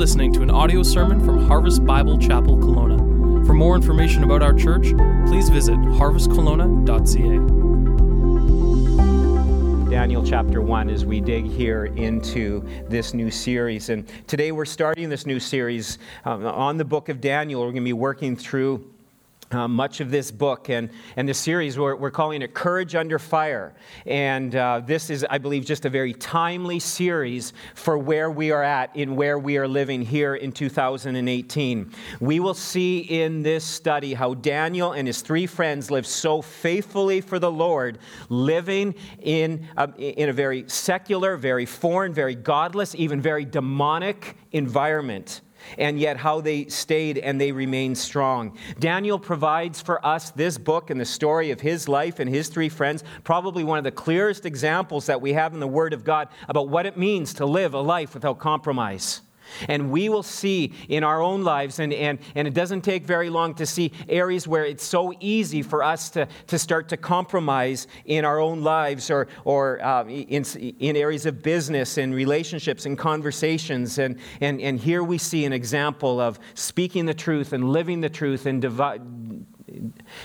listening to an audio sermon from Harvest Bible Chapel Kelowna. For more information about our church, please visit harvestkelowna.ca. Daniel chapter 1 as we dig here into this new series. And today we're starting this new series um, on the book of Daniel. We're going to be working through uh, much of this book and, and this series, we're, we're calling it Courage Under Fire. And uh, this is, I believe, just a very timely series for where we are at in where we are living here in 2018. We will see in this study how Daniel and his three friends lived so faithfully for the Lord, living in a, in a very secular, very foreign, very godless, even very demonic environment and yet how they stayed and they remained strong. Daniel provides for us this book and the story of his life and his three friends, probably one of the clearest examples that we have in the Word of God about what it means to live a life without compromise. And we will see in our own lives, and, and, and it doesn't take very long to see areas where it's so easy for us to, to start to compromise in our own lives or, or uh, in, in areas of business and relationships and conversations. And, and, and here we see an example of speaking the truth and living the truth and divi-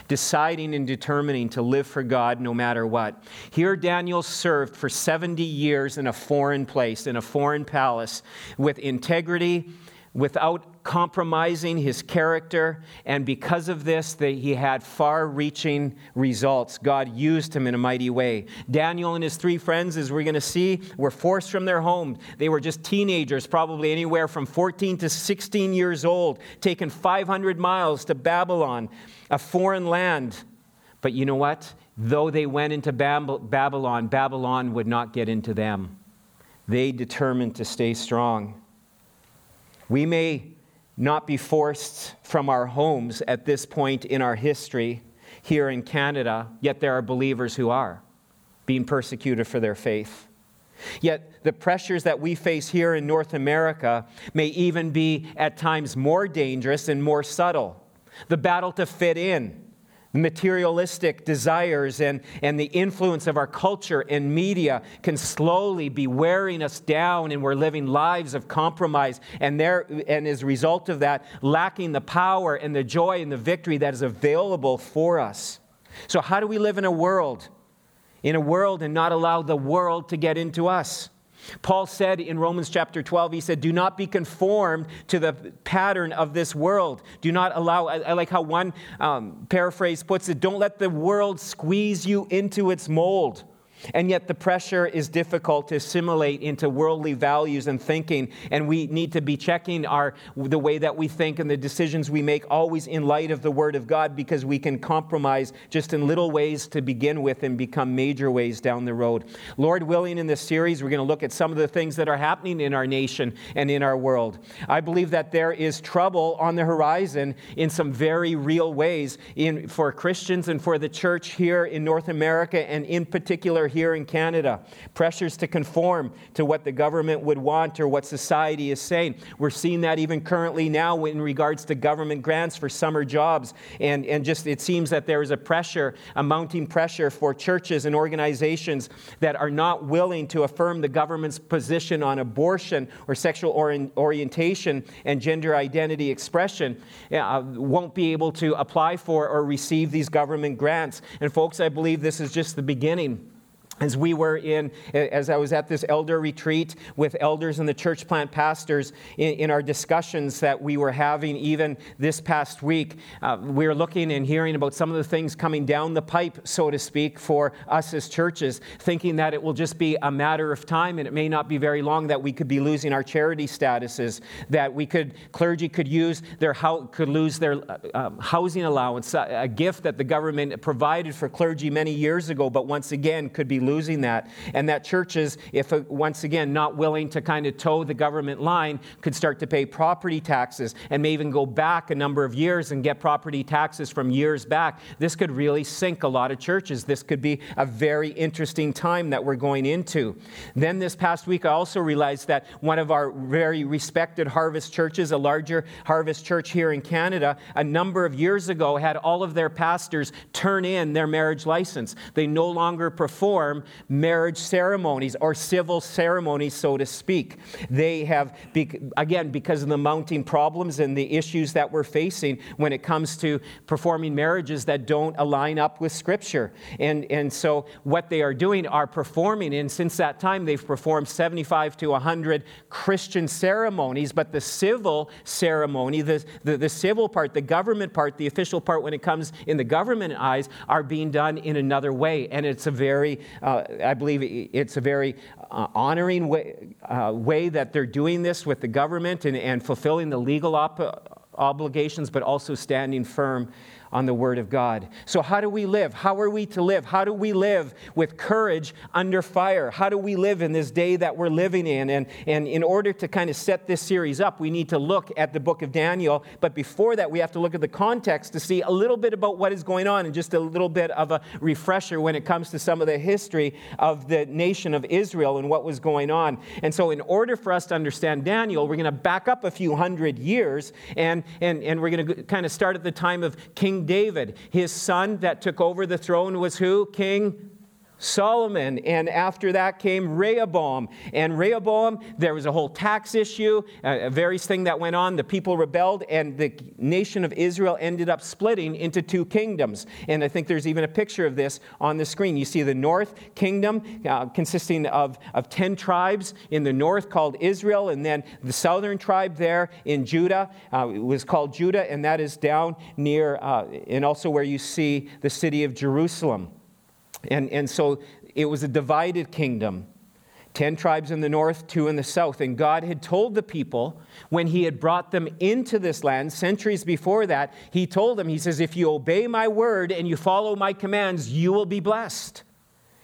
deciding and determining to live for God no matter what. Here, Daniel served for 70 years in a foreign place, in a foreign palace, with integrity, without compromising his character, and because of this, that he had far reaching results. God used him in a mighty way. Daniel and his three friends, as we're going to see, were forced from their home. They were just teenagers, probably anywhere from 14 to 16 years old, taken 500 miles to Babylon, a foreign land. But you know what? Though they went into Babylon, Babylon would not get into them. They determined to stay strong. We may not be forced from our homes at this point in our history here in Canada, yet there are believers who are being persecuted for their faith. Yet the pressures that we face here in North America may even be at times more dangerous and more subtle. The battle to fit in, the materialistic desires and, and the influence of our culture and media can slowly be wearing us down and we're living lives of compromise. And there and as a result of that lacking the power and the joy and the victory that is available for us. So how do we live in a world in a world and not allow the world to get into us Paul said in Romans chapter 12, he said, Do not be conformed to the pattern of this world. Do not allow, I, like how one um, paraphrase puts it, don't let the world squeeze you into its mold. And yet, the pressure is difficult to assimilate into worldly values and thinking. And we need to be checking our, the way that we think and the decisions we make always in light of the Word of God because we can compromise just in little ways to begin with and become major ways down the road. Lord willing, in this series, we're going to look at some of the things that are happening in our nation and in our world. I believe that there is trouble on the horizon in some very real ways in, for Christians and for the church here in North America and in particular here in Canada, pressures to conform to what the government would want or what society is saying. We're seeing that even currently now in regards to government grants for summer jobs. And, and just it seems that there is a pressure, a mounting pressure for churches and organizations that are not willing to affirm the government's position on abortion or sexual orientation and gender identity expression uh, won't be able to apply for or receive these government grants. And folks, I believe this is just the beginning as we were in, as I was at this elder retreat with elders and the church plant pastors in, in our discussions that we were having even this past week, uh, we were looking and hearing about some of the things coming down the pipe, so to speak, for us as churches, thinking that it will just be a matter of time and it may not be very long that we could be losing our charity statuses, that we could, clergy could use their, could lose their uh, um, housing allowance, a, a gift that the government provided for clergy many years ago, but once again could be losing that. And that churches, if uh, once again not willing to kind of toe the government line, could start to pay property taxes and may even go back a number of years and get property taxes from years back. This could really sink a lot of churches. This could be a very interesting time that we're going into. Then this past week, I also realized that one of our very respected harvest churches, a larger harvest church here in Canada, a number of years ago had all of their pastors turn in their marriage license. They no longer perform perform marriage ceremonies or civil ceremonies, so to speak. They have, again, because of the mounting problems and the issues that we're facing when it comes to performing marriages that don't align up with Scripture. And, and so, what they are doing are performing, and since that time, they've performed 75 to 100 Christian ceremonies, but the civil ceremony, the, the, the civil part, the government part, the official part, when it comes in the government eyes, are being done in another way. And it's a very, uh, I believe it's a very uh, honoring way, uh, way that they're doing this with the government and, and fulfilling the legal op- obligations, but also standing firm on the Word of God. So, how do we live? How are we to live? How do we live with courage under fire? How do we live in this day that we're living in? And, and in order to kind of set this series up, we need to look at the book of Daniel. But before that, we have to look at the context to see a little bit about what is going on and just a little bit of a refresher when it comes to some of the history of the nation of Israel and what was going on. And so, in order for us to understand Daniel, we're going to back up a few hundred years and, and, and we're going to kind of start at the time of King David. His son that took over the throne was who? King Solomon. And after that came Rehoboam. And Rehoboam, there was a whole tax issue, a various thing that went on. The people rebelled, and the nation of Israel ended up splitting into two kingdoms. And I think there's even a picture of this on the screen. You see the north kingdom uh, consisting of, of 10 tribes in the north called Israel, and then the southern tribe there in Judah uh, was called Judah, and that is down near, uh, and also where you see the city of Jerusalem. And, and so it was a divided kingdom 10 tribes in the north, two in the south. And God had told the people when He had brought them into this land centuries before that, He told them, He says, If you obey my word and you follow my commands, you will be blessed.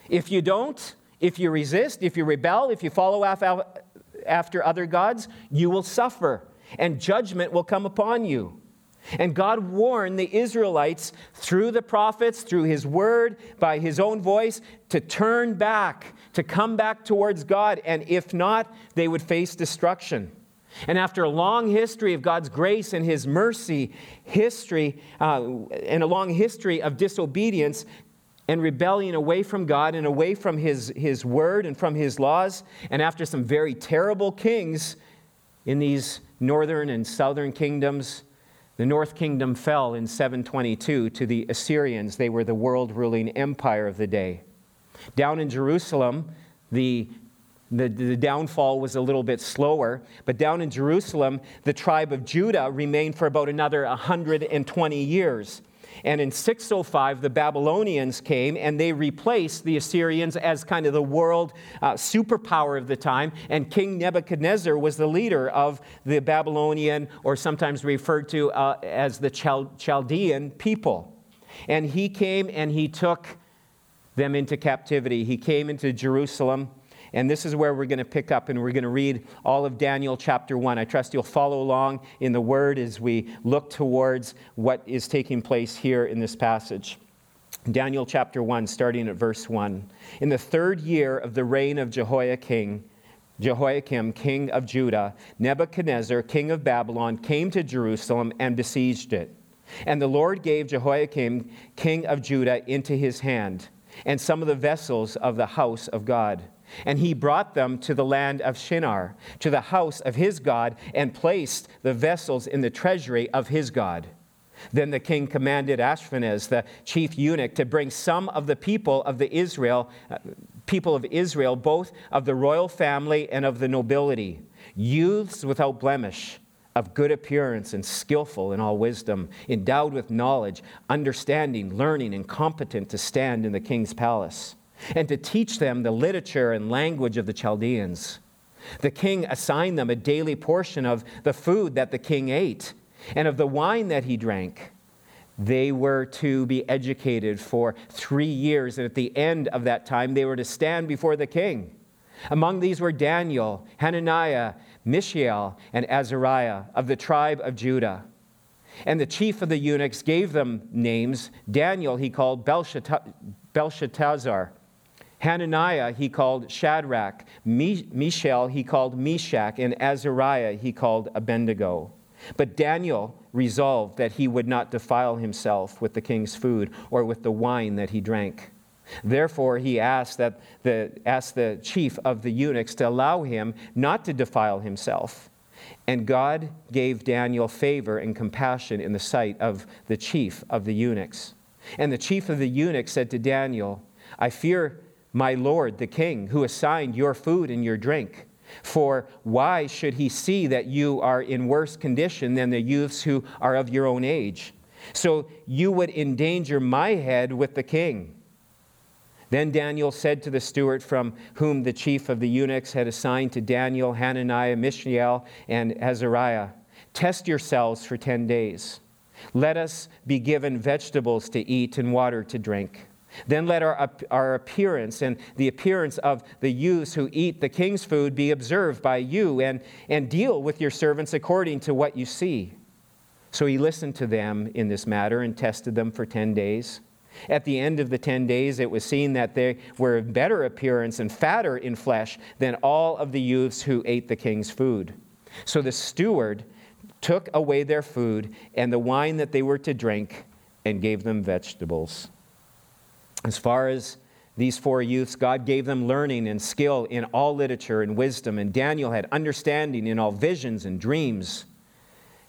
If you don't, if you resist, if you rebel, if you follow after other gods, you will suffer, and judgment will come upon you. And God warned the Israelites through the prophets, through his word, by his own voice, to turn back, to come back towards God. And if not, they would face destruction. And after a long history of God's grace and his mercy, history, uh, and a long history of disobedience and rebellion away from God and away from his, his word and from his laws, and after some very terrible kings in these northern and southern kingdoms, the north kingdom fell in 722 to the Assyrians. They were the world ruling empire of the day. Down in Jerusalem, the the, the, downfall was a little bit slower, but down in Jerusalem, the tribe of Judah remained for about another 120 years. And in 605, the Babylonians came and they replaced the Assyrians as kind of the world uh, superpower of the time. And King Nebuchadnezzar was the leader of the Babylonian, or sometimes referred to uh, as the Chal- Chaldean people. And he came and he took them into captivity. He came into Jerusalem and this is where we're going to pick up and we're going to read all of Daniel chapter 1. I trust you'll follow along in the word as we look towards what is taking place here in this passage. Daniel chapter 1, starting at verse 1. In the third year of the reign of Jehoiakim, Jehoiakim, king of Judah, Nebuchadnezzar, king of Babylon, came to Jerusalem and besieged it. And the Lord gave Jehoiakim, king of Judah, into his hand, and some of the vessels of the house of God. And he brought them to the land of Shinar, to the house of his God, and placed the vessels in the treasury of his God. Then the king commanded Ashpenaz, the chief eunuch, to bring some of the people of the Israel, uh, people of Israel, both of the royal family and of the nobility, youths without blemish, of good appearance and skillful in all wisdom, endowed with knowledge, understanding, learning, and competent to stand in the king's palace and to teach them the literature and language of the Chaldeans. The king assigned them a daily portion of the food that the king ate and of the wine that he drank. They were to be educated for three years, and at the end of that time, they were to stand before the king. Among these were Daniel, Hananiah, Mishael, and Azariah of the tribe of Judah. And the chief of the eunuchs gave them names. Daniel he called Belshazzar. Hananiah he called Shadrach, Mishael he called Meshach, and Azariah he called Abednego. But Daniel resolved that he would not defile himself with the king's food or with the wine that he drank. Therefore, he asked, that the, asked the chief of the eunuchs to allow him not to defile himself. And God gave Daniel favor and compassion in the sight of the chief of the eunuchs. And the chief of the eunuchs said to Daniel, I fear my lord the king, who assigned your food and your drink. For why should he see that you are in worse condition than the youths who are of your own age? So you would endanger my head with the king. Then Daniel said to the steward from whom the chief of the eunuchs had assigned to Daniel, Hananiah, Mishael, and Azariah, Test yourselves for ten days. Let us be given vegetables to eat and water to drink. Then let our, our appearance and the appearance of the youths who eat the king's food be observed by you, and, and deal with your servants according to what you see. So he listened to them in this matter and tested them for ten days. At the end of the 10 days, it was seen that they were of better appearance and fatter in flesh than all of the youths who ate the king's food. So the steward took away their food and the wine that they were to drink and gave them vegetables. As far as these four youths, God gave them learning and skill in all literature and wisdom, and Daniel had understanding in all visions and dreams.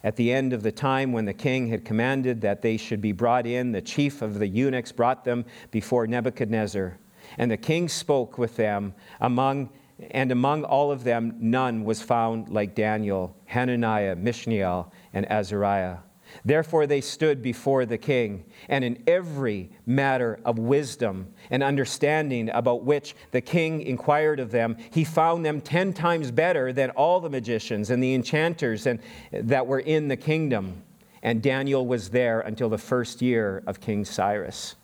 At the end of the time when the king had commanded that they should be brought in, the chief of the eunuchs brought them before Nebuchadnezzar. And the king spoke with them among and among all of them none was found like Daniel, Hananiah, Mishael, and Azariah. Therefore, they stood before the king, and in every matter of wisdom and understanding about which the king inquired of them, he found them ten times better than all the magicians and the enchanters and, that were in the kingdom. And Daniel was there until the first year of King Cyrus.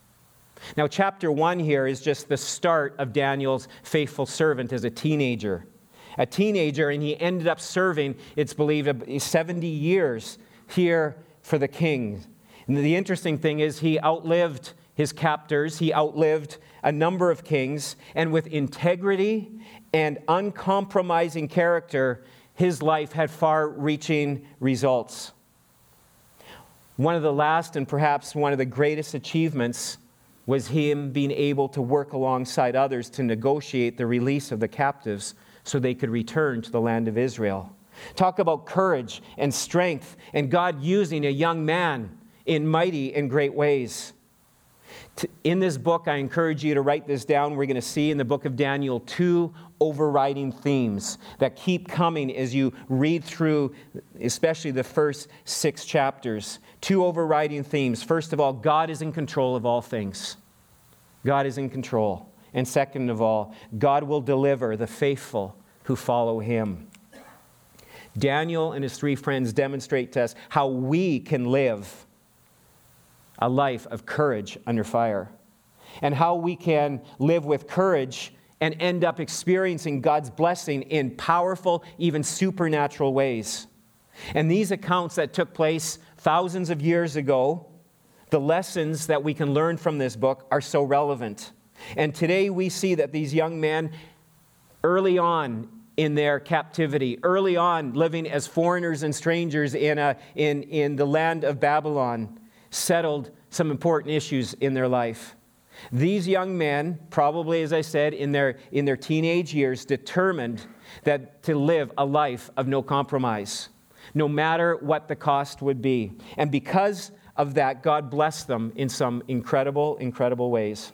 Now, chapter one here is just the start of Daniel's faithful servant as a teenager. A teenager, and he ended up serving, it's believed, 70 years here for the king. And the interesting thing is, he outlived his captors, he outlived a number of kings, and with integrity and uncompromising character, his life had far reaching results. One of the last and perhaps one of the greatest achievements was him being able to work alongside others to negotiate the release of the captives so they could return to the land of Israel. Talk about courage and strength and God using a young man in mighty and great ways. In this book, I encourage you to write this down. We're going to see in the book of Daniel two overriding themes that keep coming as you read through, especially the first six chapters. Two overriding themes. First of all, God is in control of all things. God is in control. And second of all, God will deliver the faithful who follow him. Daniel and his three friends demonstrate to us how we can live a life of courage under fire and how we can live with courage and end up experiencing God's blessing in powerful, even supernatural ways. And these accounts that took place thousands of years ago, the lessons that we can learn from this book are so relevant. And today we see that these young men, early on in their captivity, early on living as foreigners and strangers in, a, in, in the land of Babylon, settled some important issues in their life. These young men, probably as I said, in their, in their teenage years, determined that to live a life of no compromise, no matter what the cost would be. And because of that, God blessed them in some incredible, incredible ways.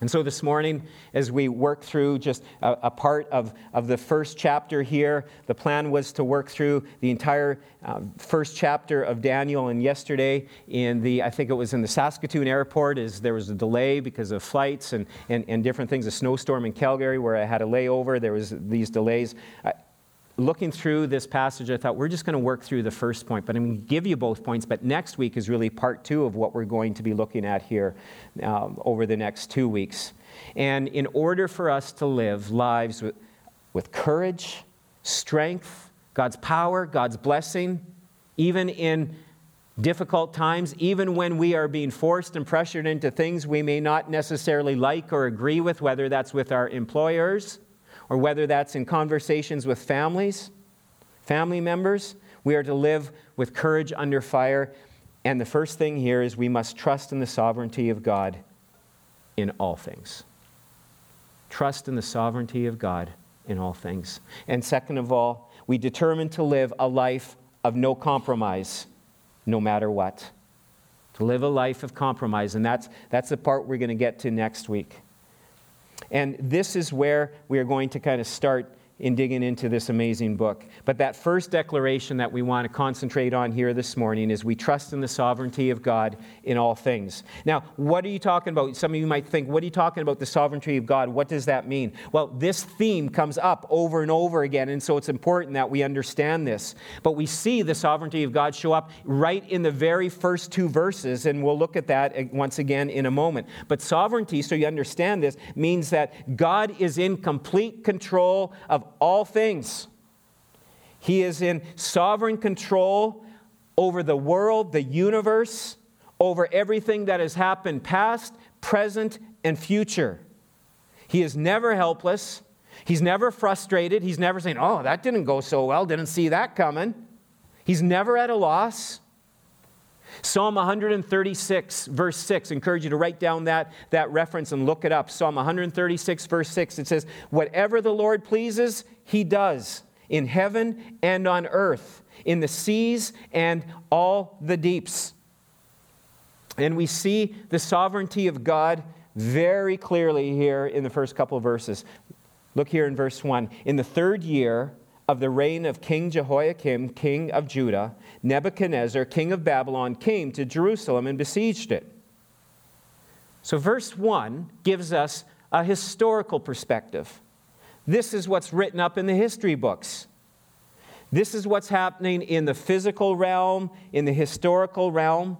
And so this morning, as we work through just a, a, part of, of the first chapter here, the plan was to work through the entire uh, first chapter of Daniel. And yesterday, in the, I think it was in the Saskatoon airport, is there was a delay because of flights and, and, and different things, a snowstorm in Calgary where I had a layover, there was these delays. I, looking through this passage, I thought we're just going to work through the first point, but I'm going to give you both points. But next week is really part two of what we're going to be looking at here um, over the next two weeks. And in order for us to live lives with, with courage, strength, God's power, God's blessing, even in difficult times, even when we are being forced and pressured into things we may not necessarily like or agree with, whether that's with our employers or whether that's in conversations with families, family members, we are to live with courage under fire. And the first thing here is we must trust in the sovereignty of God. in all things. Trust in the sovereignty of God in all things. And second of all, we determine to live a life of no compromise, no matter what. To live a life of compromise. And that's, that's the part we're going to get to next week. And this is where we are going to kind of start in digging into this amazing book. But that first declaration that we want to concentrate on here this morning is we trust in the sovereignty of God in all things. Now, what are you talking about? Some of you might think, what are you talking about the sovereignty of God? What does that mean? Well, this theme comes up over and over again, and so it's important that we understand this. But we see the sovereignty of God show up right in the very first two verses, and we'll look at that uh, once again in a moment. But sovereignty, so you understand this, means that God is in complete control of all things. He is in sovereign control over the world, the universe, over everything that has happened past, present, and future. He is never helpless. He's never frustrated. He's never saying, Oh, that didn't go so well, didn't see that coming. He's never at a loss. Psalm 136, verse 6, I encourage you to write down that, that reference and look it up. Psalm 136, verse 6, it says, Whatever the Lord pleases, he does in heaven and on earth, in the seas and all the deeps. And we see the sovereignty of God very clearly here in the first couple of verses. Look here in verse 1. In the third year of the reign of King Jehoiakim, king of Judah, Nebuchadnezzar, king of Babylon, came to Jerusalem and besieged it. So, verse 1 gives us a historical perspective. This is what's written up in the history books. This is what's happening in the physical realm, in the historical realm.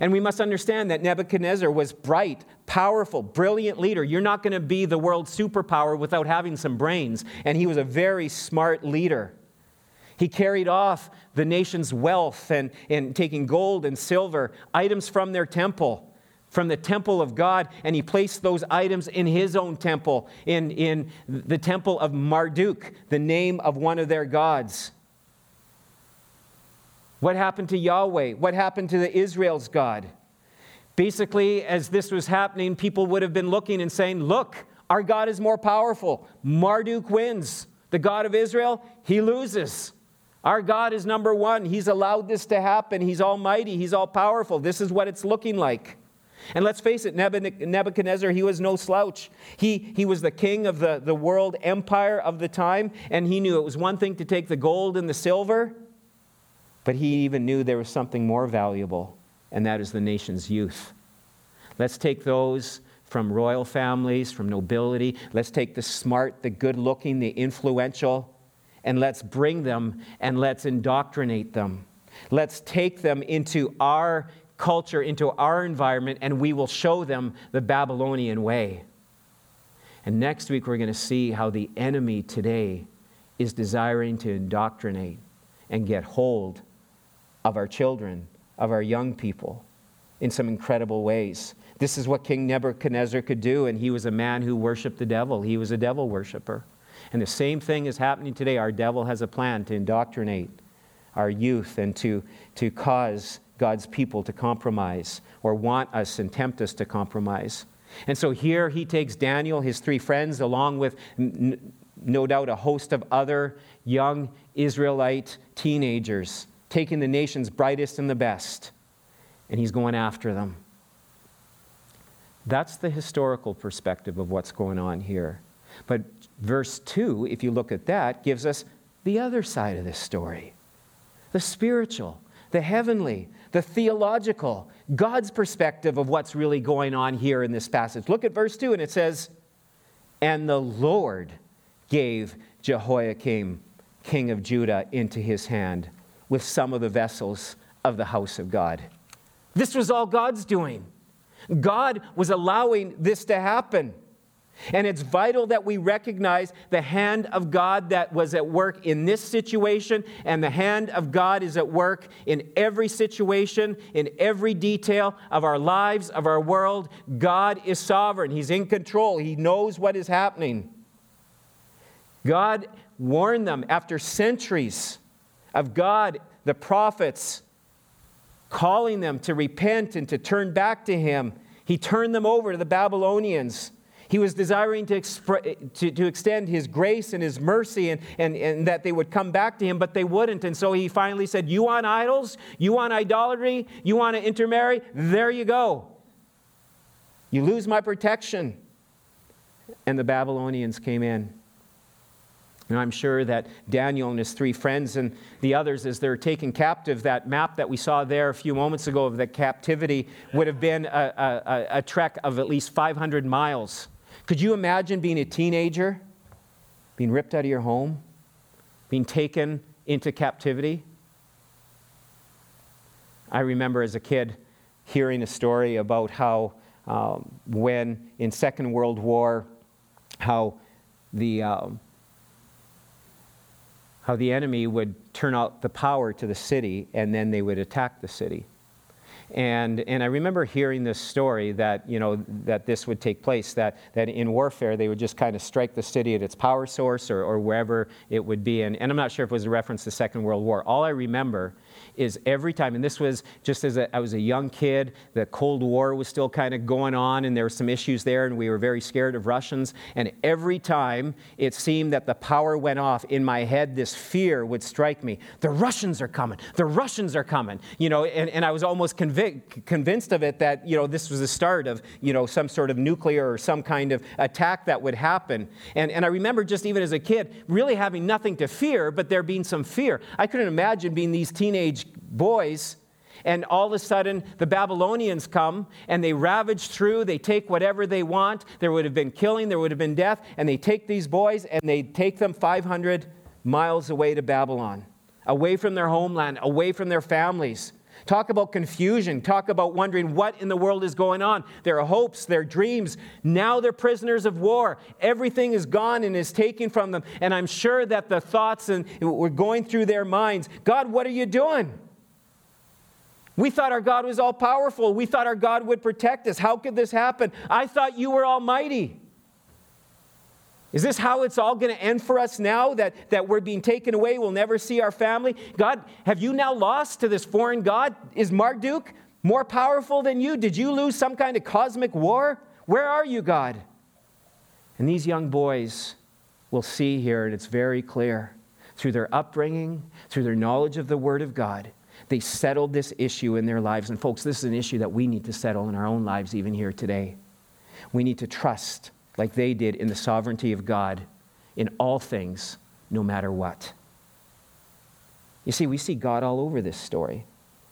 And we must understand that Nebuchadnezzar was bright, powerful, brilliant leader. You're not going to be the world superpower without having some brains. And he was a very smart leader. He carried off the nation's wealth and, and taking gold and silver, items from their temple, from the temple of God, and he placed those items in his own temple, in, in the temple of Marduk, the name of one of their gods. What happened to Yahweh? What happened to the Israel's God? Basically, as this was happening, people would have been looking and saying, Look, our God is more powerful. Marduk wins. The God of Israel, he loses. Our God is number one. He's allowed this to happen. He's almighty. He's all powerful. This is what it's looking like. And let's face it, Nebuchadnezzar, he was no slouch. He, he was the king of the, the world empire of the time, and he knew it was one thing to take the gold and the silver, but he even knew there was something more valuable, and that is the nation's youth. Let's take those from royal families, from nobility. Let's take the smart, the good looking, the influential, and let's bring them and let's indoctrinate them. Let's take them into our culture, into our environment, and we will show them the Babylonian way. And next week, we're going to see how the enemy today is desiring to indoctrinate and get hold of our children, of our young people, in some incredible ways. This is what King Nebuchadnezzar could do, and he was a man who worshiped the devil. He was a devil worshiper. And the same thing is happening today. Our devil has a plan to indoctrinate our youth and to, to cause God's people to compromise or want us and tempt us to compromise. And so here he takes Daniel, his three friends, along with n- no doubt a host of other young Israelite teenagers taking the nation's brightest and the best, and he's going after them. That's the historical perspective of what's going on here. But verse 2, if you look at that, gives us the other side of this story the spiritual, the heavenly, the theological, God's perspective of what's really going on here in this passage. Look at verse 2, and it says, And the Lord gave Jehoiakim, king of Judah, into his hand with some of the vessels of the house of God. This was all God's doing. God was allowing this to happen. And it's vital that we recognize the hand of God that was at work in this situation, and the hand of God is at work in every situation, in every detail of our lives, of our world. God is sovereign, He's in control, He knows what is happening. God warned them after centuries of God, the prophets, calling them to repent and to turn back to Him. He turned them over to the Babylonians. He was desiring to, to, to, extend his grace and his mercy and, and, and that they would come back to him, but they wouldn't. And so he finally said, You want idols? You want idolatry? You want to intermarry? There you go. You lose my protection. And the Babylonians came in. And I'm sure that Daniel and his three friends and the others, as they're taken captive, that map that we saw there a few moments ago of the captivity would have been a, a, a trek of at least 500 miles. Could you imagine being a teenager, being ripped out of your home, being taken into captivity? I remember as a kid hearing a story about how um, when in Second World War, how the um, how the enemy would turn out the power to the city and then they would attack the city. And, and I remember hearing this story that, you know, that this would take place, that, that in warfare they would just kind of strike the city at its power source or, or wherever it would be. And, and I'm not sure if it was a reference to the Second World War. All I remember is every time, and this was just as a, I was a young kid, the Cold War was still kind of going on, and there were some issues there, and we were very scared of Russians. And every time it seemed that the power went off, in my head, this fear would strike me. The Russians are coming. The Russians are coming. You know, and, and I was almost convic- convinced of it that, you know, this was the start of, you know, some sort of nuclear or some kind of attack that would happen. And, and I remember just even as a kid, really having nothing to fear, but there being some fear. I couldn't imagine being these teenage boys. And all of a sudden, the Babylonians come and they ravage through. They take whatever they want. There would have been killing, there would have been death. And they take these boys and they take them 500 miles away to Babylon, away from their homeland, away from their families. Talk about confusion. Talk about wondering what in the world is going on. Their hopes, their dreams. Now they're prisoners of war. Everything is gone and is taken from them. And I'm sure that the thoughts and were going through their minds God, what are you doing? We thought our God was all powerful. We thought our God would protect us. How could this happen? I thought you were almighty. Is this how it's all going to end for us now that, that we're being taken away? We'll never see our family? God, have you now lost to this foreign God? Is Marduk Duke more powerful than you? Did you lose some kind of cosmic war? Where are you, God? And these young boys will see here, and it's very clear through their upbringing, through their knowledge of the Word of God, they settled this issue in their lives. And, folks, this is an issue that we need to settle in our own lives, even here today. We need to trust, like they did, in the sovereignty of God in all things, no matter what. You see, we see God all over this story.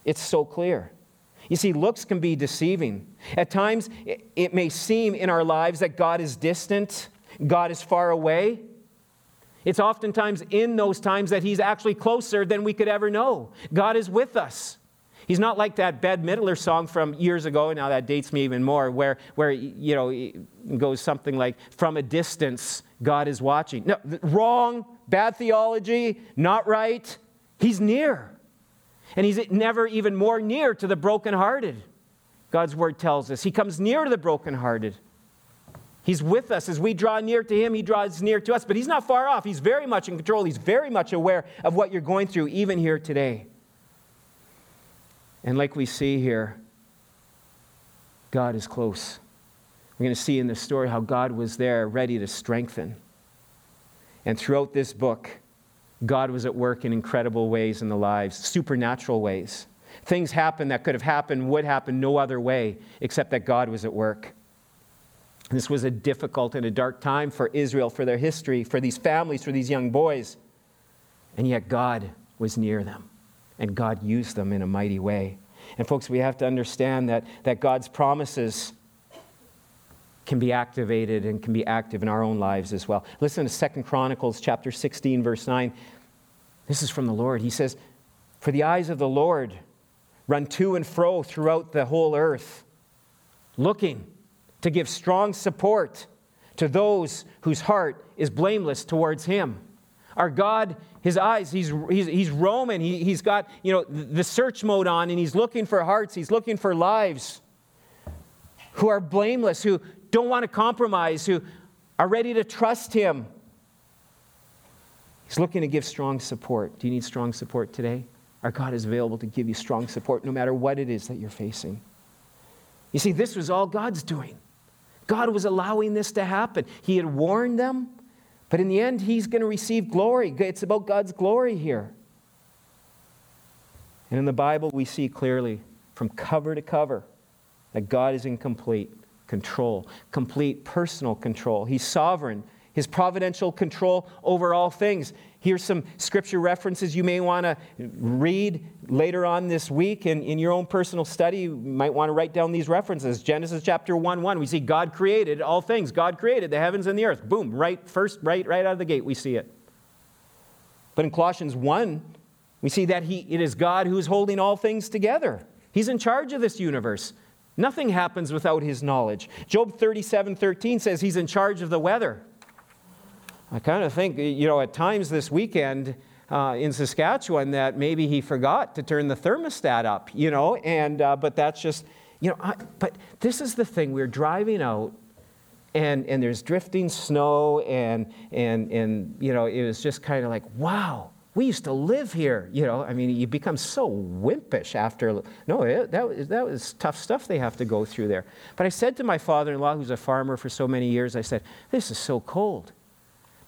It's so clear. You see, looks can be deceiving. At times, it may seem in our lives that God is distant, God is far away. It's oftentimes in those times that He's actually closer than we could ever know. God is with us. He's not like that Bette Midler song from years ago, and now that dates me even more, where, where you know, goes something like, From a distance, God is watching. No, wrong, bad theology, not right. He's near. And He's never even more near to the brokenhearted. God's word tells us. He comes near to the brokenhearted. He's with us. As we draw near to Him, He draws near to us. But He's not far off. He's very much in control. He's very much aware of what you're going through, even here today. And like we see here, God is close. We're going to see in this story how God was there ready to strengthen. And throughout this book, God was at work in incredible ways in the lives, supernatural ways. Things happened that could have happened, would happen no other way, except that God was at work. This was a difficult and a dark time for Israel, for their history, for these families, for these young boys. And yet God was near them, and God used them in a mighty way. And, folks, we have to understand that, that God's promises can be activated and can be active in our own lives as well. Listen to Second Chronicles chapter 16, verse 9. This is from the Lord. He says, For the eyes of the Lord run to and fro throughout the whole earth, looking to give strong support to those whose heart is blameless towards Him. Our God, His eyes, He's, he's, he's roaming. He, he's got, you know, the search mode on, and He's looking for hearts. He's looking for lives who are blameless, who don't want to compromise, who are ready to trust Him. He's looking to give strong support. Do you need strong support today? Our God is available to give you strong support no matter what it is that you're facing. You see, this was all God's doing. God was allowing this to happen. He had warned them, but in the end, He's going to receive glory. It's about God's glory here. And in the Bible, we see clearly from cover to cover that God is in complete control, complete personal control. He's sovereign, His providential control over all things. Here's some scripture references you may want to read later on this week in, in your own personal study. You might want to write down these references. Genesis chapter 1 1, we see God created all things. God created the heavens and the earth. Boom, right first, right, right out of the gate, we see it. But in Colossians 1, we see that he, it is God who is holding all things together. He's in charge of this universe. Nothing happens without his knowledge. Job 37 13 says he's in charge of the weather. I kind of think, you know, at times this weekend uh, in Saskatchewan that maybe he forgot to turn the thermostat up, you know, and, uh, but that's just, you know, I, but this is the thing. We're driving out and, and there's drifting snow and, and, and, you know, it was just kind of like, wow, we used to live here. You know, I mean, you become so wimpish after. No, it, that, that was tough stuff they have to go through there. But I said to my father in law, who's a farmer for so many years, I said, this is so cold.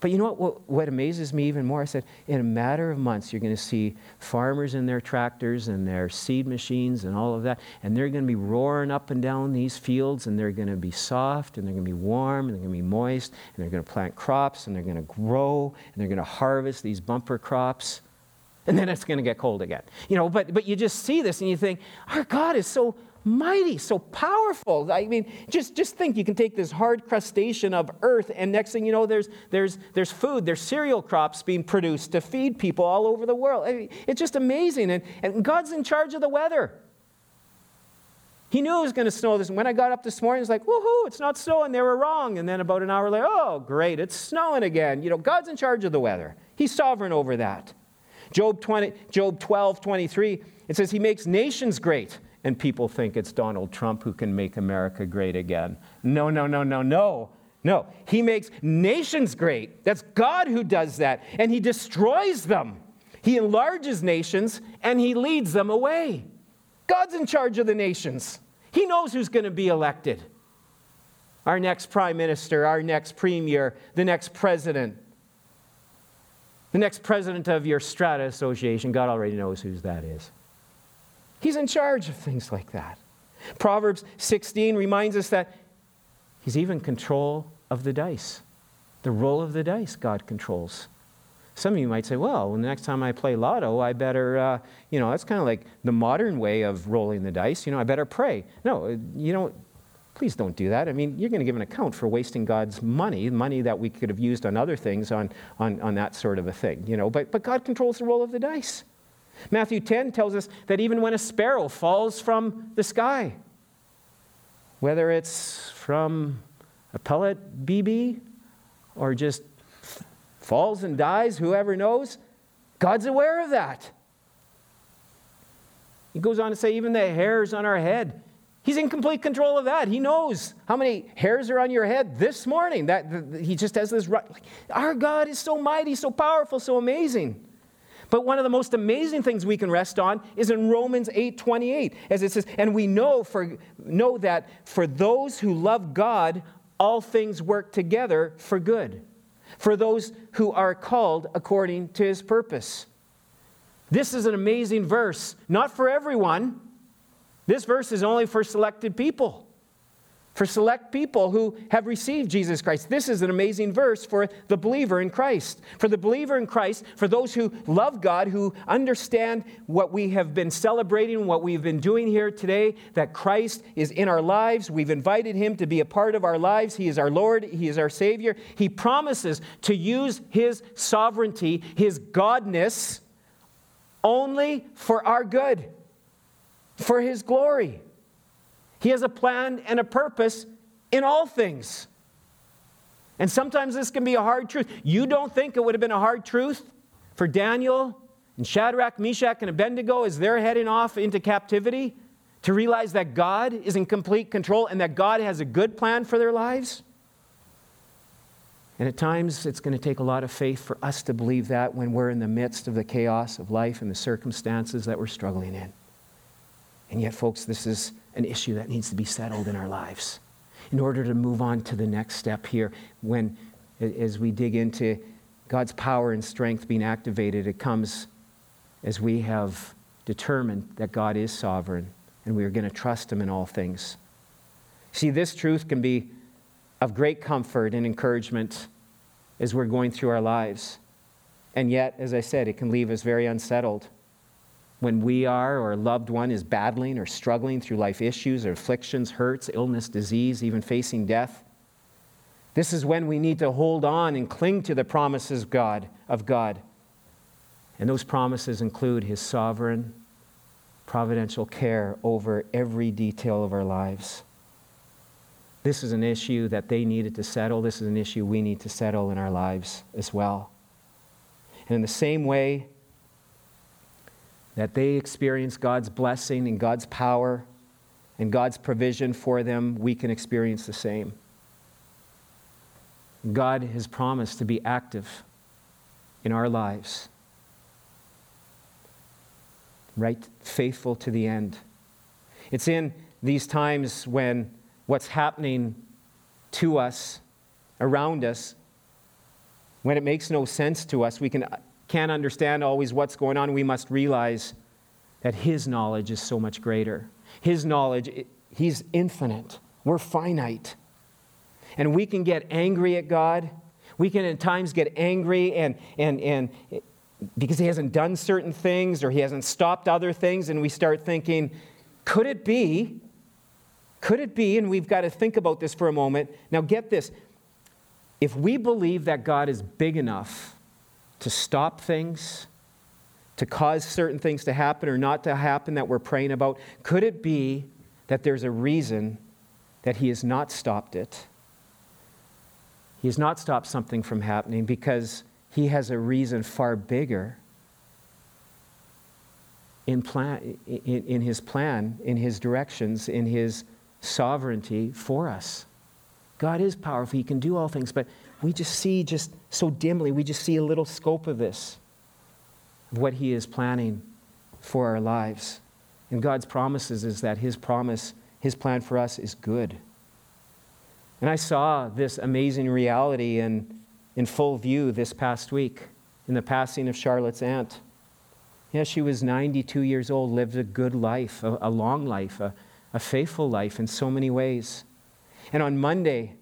But you know what, what, what, amazes me even more? I said, in a matter of months, you're going to see farmers in their tractors and their seed machines and all of that, and they're going to be roaring up and down these fields, and they're going to be soft, and they're going to be warm, and they're going to be moist, and they're going to plant crops, and they're going to grow, and they're going to harvest these bumper crops. And then it's going to get cold again. You know, but, but you just see this and you think, our God is so mighty, so powerful. I mean, just, just think you can take this hard crustacean of earth, and next thing you know, there's, there's, there's food, there's cereal crops being produced to feed people all over the world. I mean, it's just amazing. And, and God's in charge of the weather. He knew it was going to snow this. When I got up this morning, it's like, woohoo, it's not snowing. They were wrong. And then about an hour later, oh, great, it's snowing again. You know, God's in charge of the weather. He's sovereign over that. Job, 20, Job 12, 23, it says, He makes nations great and people think it's Donald Trump who can make America great again. No, no, no, no, no. No, he makes nations great. That's God who does that. And he destroys them. He enlarges nations and he leads them away. God's in charge of the nations. He knows who's going to be elected. Our next prime minister, our next premier, the next president, the next president of your strata association. God already knows whose that is. He's in charge of things like that. Proverbs 16 reminds us that He's even control of the dice. The roll of the dice, God controls. Some of you might say, well, the next time I play lotto, I better, uh, you know, that's kind of like the modern way of rolling the dice. You know, I better pray. No, you know, please don't do that. I mean, you're going to give an account for wasting God's money, money that we could have used on other things, on, on, on that sort of a thing, you know. But, but God controls the roll of the dice. Matthew 10 tells us that even when a sparrow falls from the sky, whether it's from a pellet BB or just falls and dies, whoever knows, God's aware of that. He goes on to say, even the hairs on our head, He's in complete control of that. He knows how many hairs are on your head this morning. That, he just has this. Our God is so mighty, so powerful, so amazing. But one of the most amazing things we can rest on is in Romans 8:28, as it says, and we know for know that for those who love God, all things work together for good. For those who are called according to his purpose. This is an amazing verse, not for everyone. This verse is only for selected people for select people who have received Jesus Christ. This is an amazing verse for the believer in Christ. For the believer in Christ, for those who love God, who understand what we have been celebrating, what we've been doing here today, that Christ is in our lives. We've invited him to be a part of our lives. He is our Lord, he is our Savior. He promises to use his sovereignty, his godness, only for our good, for his glory. He has a plan and a purpose in all things. And sometimes this can be a hard truth. You don't think it would have been a hard truth for Daniel and Shadrach, Meshach, and Abednego as they're heading off into captivity to realize that God is in complete control and that God has a good plan for their lives? And at times, it's going to take a lot of faith for us to believe that when we're in the midst of the chaos of life and the circumstances that we're struggling in. And yet, folks, this is an issue that needs to be settled in our lives in order to move on to the next step here when as we dig into God's power and strength being activated, it comes as we have determined that God is sovereign and we are going to trust Him in all things. See, this truth can be of great comfort and encouragement as we're going through our lives. And yet, as I said, it can leave us very unsettled. When we are or a loved one is battling or struggling through life issues or afflictions, hurts, illness, disease, even facing death, this is when we need to hold on and cling to the promises of God, of God. And those promises include his sovereign, providential care over every detail of our lives. This is an issue that they needed to settle. This is an issue we need to settle in our lives as well. And in the same way that they experience God's blessing and God's power and God's provision for them, we can experience the same. God has promised to be active in our lives, right? Faithful to the end. It's in these times when what's happening to us, around us, when it makes no sense to us, we can, can't understand always what's going on, we must realize that His knowledge is so much greater. His knowledge, He's infinite. We're finite. And we can get angry at God. We can at times get angry and, and, and because he hasn't done certain things or he hasn't stopped other things, and we start thinking, could it be? Could it be? And we've got to think about this for a moment. Now, get this. If we believe that God is big enough to stop things, to cause certain things to happen or not to happen that we're praying about, could it be that there's a reason that He has not stopped it? He has not stopped something from happening because he has a reason far bigger in, plan, in, in his plan, in his directions, in his sovereignty for us. God is powerful. He can do all things, but we just see just so dimly, we just see a little scope of this, of what he is planning for our lives. And God's promises is that his promise, his plan for us is good. And I saw this amazing reality in, in full view this past week in the passing of Charlotte's aunt. Yeah, she was 92 years old, lived a good life, a, a long life, a, a faithful life in so many ways. And on Monday,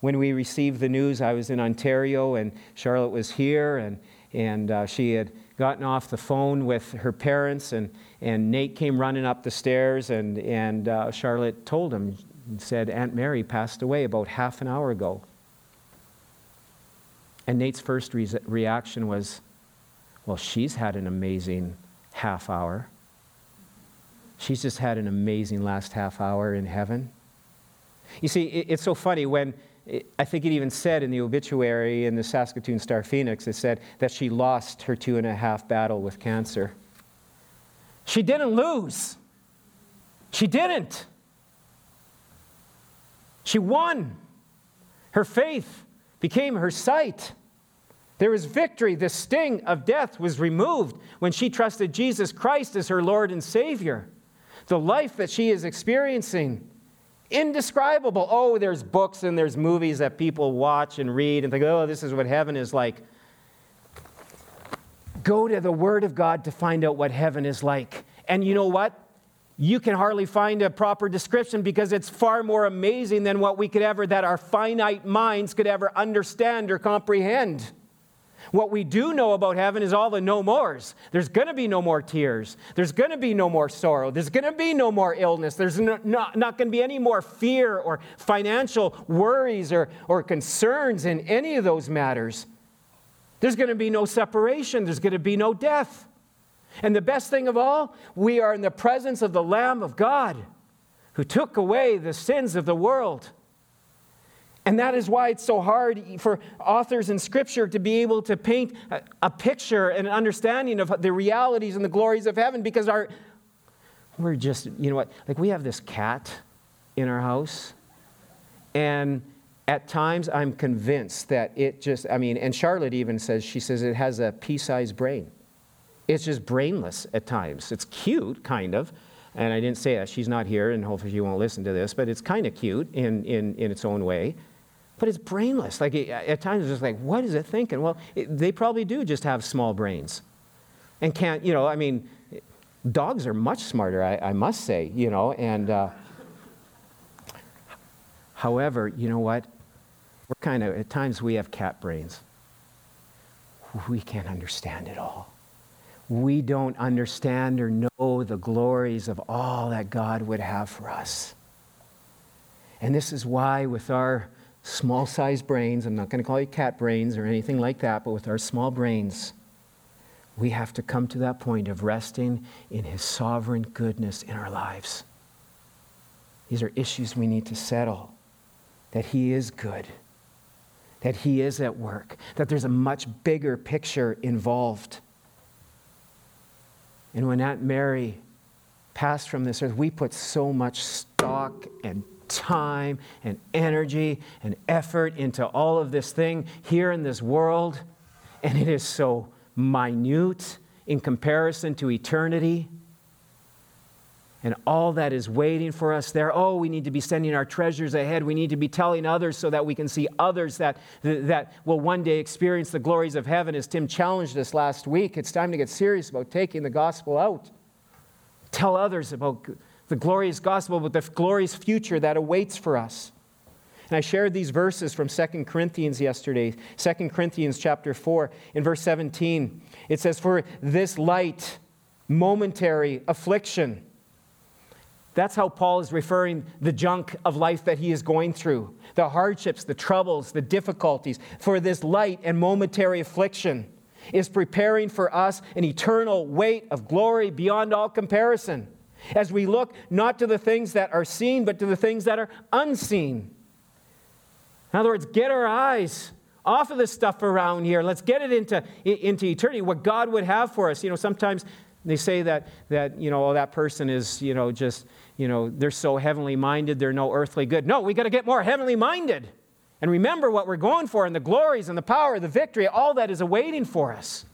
when we received the news, I was in Ontario and Charlotte was here, and, and uh, she had gotten off the phone with her parents, and, and Nate came running up the stairs, and, and uh, Charlotte told him, said, Aunt Mary passed away about half an hour ago. And Nate's first re- reaction was, Well, she's had an amazing half hour. She's just had an amazing last half hour in heaven. You see, it, it's so funny when I think it even said in the obituary in the Saskatoon Star Phoenix, it said that she lost her two and a half battle with cancer. She didn't lose. She didn't. She won. Her faith became her sight. There was victory. The sting of death was removed when she trusted Jesus Christ as her Lord and Savior. The life that she is experiencing, indescribable. Oh, there's books and there's movies that people watch and read and think, oh, this is what heaven is like. Go to the Word of God to find out what heaven is like. And you know what? you can hardly find a proper description because it's far more amazing than what we could ever, that our finite minds could ever understand or comprehend. What we do know about heaven is all the no mores. There's going to be no more tears. There's going to be no more sorrow. There's going to be no more illness. There's no, not, not going to be any more fear or financial worries or, or concerns in any of those matters. There's going to be no separation. There's going to be no death. And the best thing of all, we are in the presence of the Lamb of God who took away the sins of the world. And that is why it's so hard for authors in Scripture to be able to paint a, picture and an understanding of the realities and the glories of heaven because our, we're just, you know what, like we have this cat in our house, and at times I'm convinced that it just, I mean, and Charlotte even says, she says it has a pea sized brain. It's just brainless at times. It's cute, kind of, and I didn't say that. She's not here, and hopefully she won't listen to this, but it's kind of cute in, in, in its own way. But it's brainless. Like at times it's just like, what is it thinking? Well, it, they probably do just have small brains. And can't, you know, I mean, dogs are much smarter, I, I must say, you know, and uh, however, you know what? We're kind of, at times we have cat brains. We can't understand it all. We don't understand or know the glories of all that God would have for us. And this is why, with our small sized brains, I'm not going to call you cat brains or anything like that, but with our small brains, we have to come to that point of resting in His sovereign goodness in our lives. These are issues we need to settle that He is good, that He is at work, that there's a much bigger picture involved. And when Aunt Mary passed from this earth, we put so much stock and time and energy and effort into all of this thing here in this world, and it is so minute in comparison to eternity. And all that is waiting for us there. Oh, we need to be sending our treasures ahead. We need to be telling others so that we can see others that, that will one day experience the glories of heaven. As Tim challenged us last week, it's time to get serious about taking the gospel out. Tell others about the glorious gospel, but the glorious future that awaits for us. And I shared these verses from 2 Corinthians yesterday. 2 Corinthians chapter 4, in verse 17, it says, For this light, momentary affliction. That's how Paul is referring the junk of life that he is going through, the hardships, the troubles, the difficulties. For this light and momentary affliction is preparing for us an eternal weight of glory beyond all comparison as we look not to the things that are seen, but to the things that are unseen. In other words, get our eyes off of the stuff around here. Let's get it into, into eternity, what God would have for us. You know, sometimes they say that, that you know, oh, that person is, you know, just, you know, they're so heavenly minded, they're no earthly good. No, we got to get more heavenly minded. And remember what we're going for and the glories and the power, the victory, all that is awaiting for us.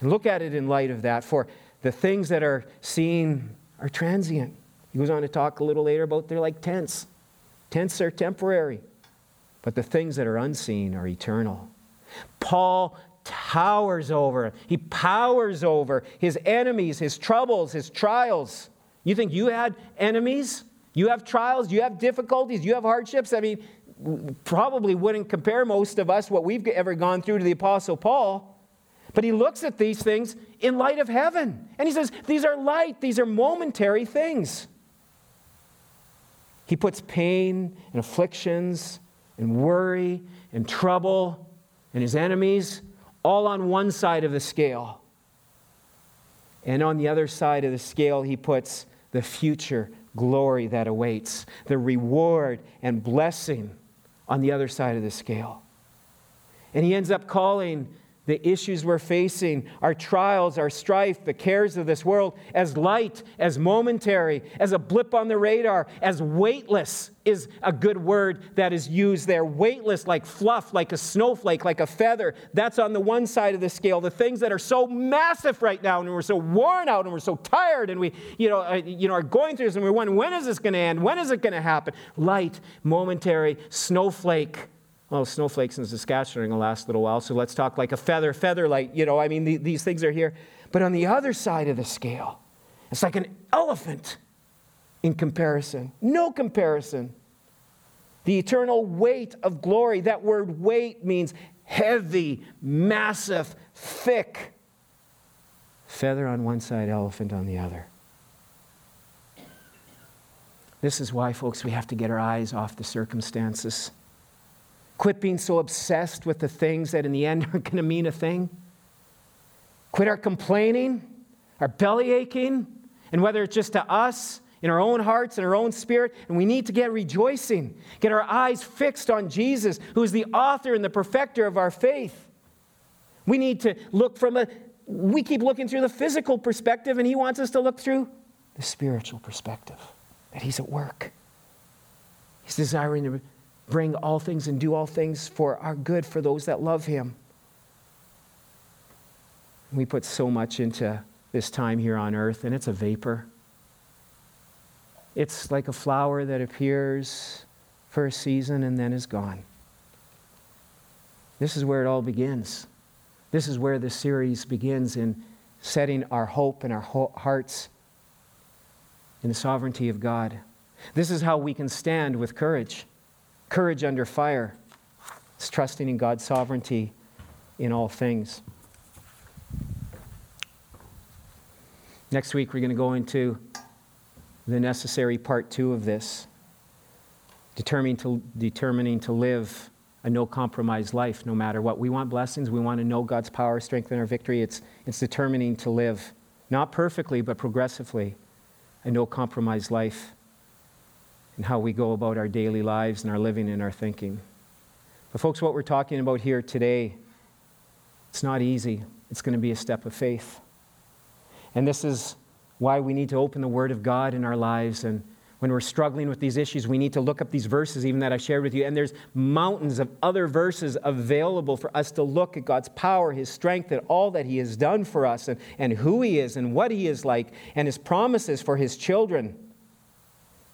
And look at it in light of that. For the things that are seen are transient. He goes on to talk a little later about they're like tents. Tents are temporary, but the things that are unseen are eternal. Paul towers over, he powers over his enemies, his troubles, his trials. You think you had enemies? You have trials, you have difficulties, you have hardships. I mean, probably wouldn't compare most of us what we've ever gone through to the Apostle Paul. But he looks at these things in light of heaven. And he says, These are light, these are momentary things. He puts pain and afflictions and worry and trouble and his enemies all on one side of the scale. And on the other side of the scale, he puts the future glory that awaits, the reward and blessing on the other side of the scale. And he ends up calling the issues we're facing, our trials, our strife, the cares of this world, as light, as momentary, as a blip on the radar, as weightless is a good word that is used there. Weightless, like fluff, like a snowflake, like a feather. That's on the one side of the scale. The things that are so massive right now, and we're so worn out, and we're so tired, and we, you know, uh, you know, are going through this, and we're wondering, when is this going to end? When is it going to happen? Light, momentary, snowflake well, snowflakes in Saskatchewan will last a little while, so let's talk like a feather, feather light. You know, I mean, the, these things are here. But on the other side of the scale, it's like an elephant in comparison. No comparison. The eternal weight of glory. That word weight means heavy, massive, thick. Feather on one side, elephant on the other. This is why, folks, we have to get our eyes off the circumstances Quit being so obsessed with the things that in the end aren't going to mean a thing. Quit our complaining, our belly aching, and whether it's just to us, in our own hearts and our own spirit, and we need to get rejoicing. Get our eyes fixed on Jesus, who is the author and the perfecter of our faith. We need to look from a, we keep looking through the physical perspective, and He wants us to look through the spiritual perspective that He's at work. He's desiring to bring all things and do all things for our good for those that love him. We put so much into this time here on earth, and it's a vapor. It's like a flower that appears for a season and then is gone. This is where it all begins. This is where the series begins in setting our hope and our hearts in the sovereignty of God. This is how we can stand with courage courage under fire. It's trusting in God's sovereignty in all things. Next week, we're going to go into the necessary part two of this determining to, determining to live a no compromise life no matter what. We want blessings. We want to know God's power, strength, and our victory. It's, it's determining to live, not perfectly, but progressively, a no compromise life in how we go about our daily lives and our living and our thinking. But, folks, what we're talking about here today, it's not easy. It's going to be a step of faith. And this is why we need to open the Word of God in our lives. And when we're struggling with these issues, we need to look up these verses, even that I shared with you. And there's mountains of other verses available for us to look at God's power, His strength, and all that He has done for us, and, and who He is, and what He is like, and His promises for His children.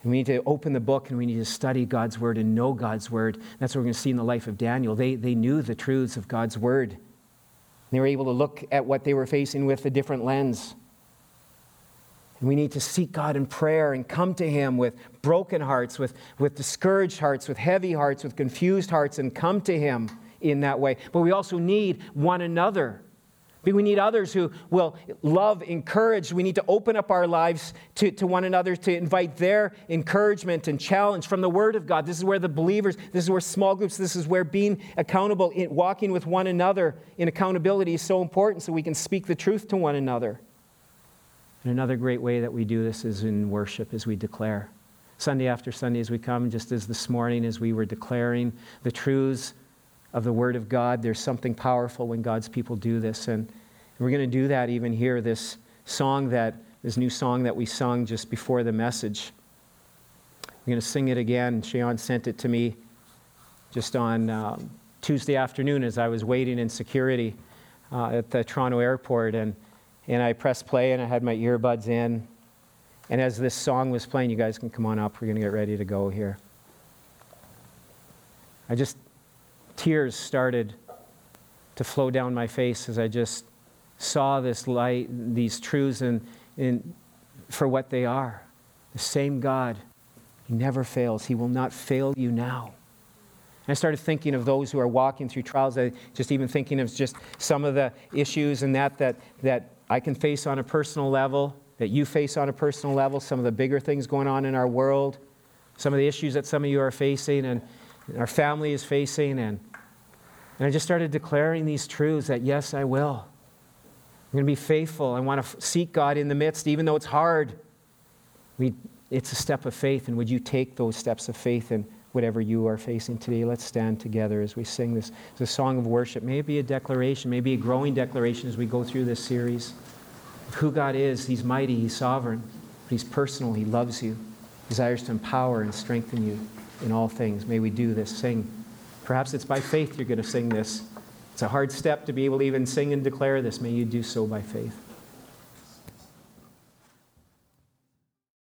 We need to open the book and we need to study God's word and know God's word. That's what we're going to see in the life of Daniel. They, they knew the truths of God's word. They were able to look at what they were facing with a different lens. And we need to seek God in prayer and come to Him with broken hearts, with, with discouraged hearts, with heavy hearts, with confused hearts, and come to Him in that way. But we also need one another. We need others who will love, encourage. We need to open up our lives to, to one another to invite their encouragement and challenge from the Word of God. This is where the believers, this is where small groups, this is where being accountable, walking with one another in accountability is so important so we can speak the truth to one another. And another great way that we do this is in worship as we declare. Sunday after Sunday, as we come, just as this morning, as we were declaring the truths of the Word of God, there's something powerful when God's people do this. And we're going to do that even here, this song that, this new song that we sung just before the message. We're going to sing it again. Shayon sent it to me just on um, Tuesday afternoon as I was waiting in security uh, at the Toronto airport. And and I pressed play and I had my earbuds in. And as this song was playing, you guys can come on up. We're going to get ready to go here. I just, tears started to flow down my face as I just saw this light, these truths, and, for what they are. The same God, He never fails. He will not fail you now. And I started thinking of those who are walking through trials. I just even thinking of just some of the issues and that that that I can face on a personal level, that you face on a personal level, some of the bigger things going on in our world, some of the issues that some of you are facing and our family is facing. And, and I just started declaring these truths that, yes, I will. I'm going to be faithful. I want to seek God in the midst, even though it's hard. We, it's a step of faith. And would you take those steps of faith in whatever you are facing today? Let's stand together as we sing this. It's a song of worship. Maybe a declaration, maybe a growing declaration as we go through this series of who God is. He's mighty, He's sovereign, He's personal, He loves you, desires to empower and strengthen you in all things. May we do this. Sing. Perhaps it's by faith you're going to sing this. It's a hard step to be able to even sing and declare this. May you do so by faith.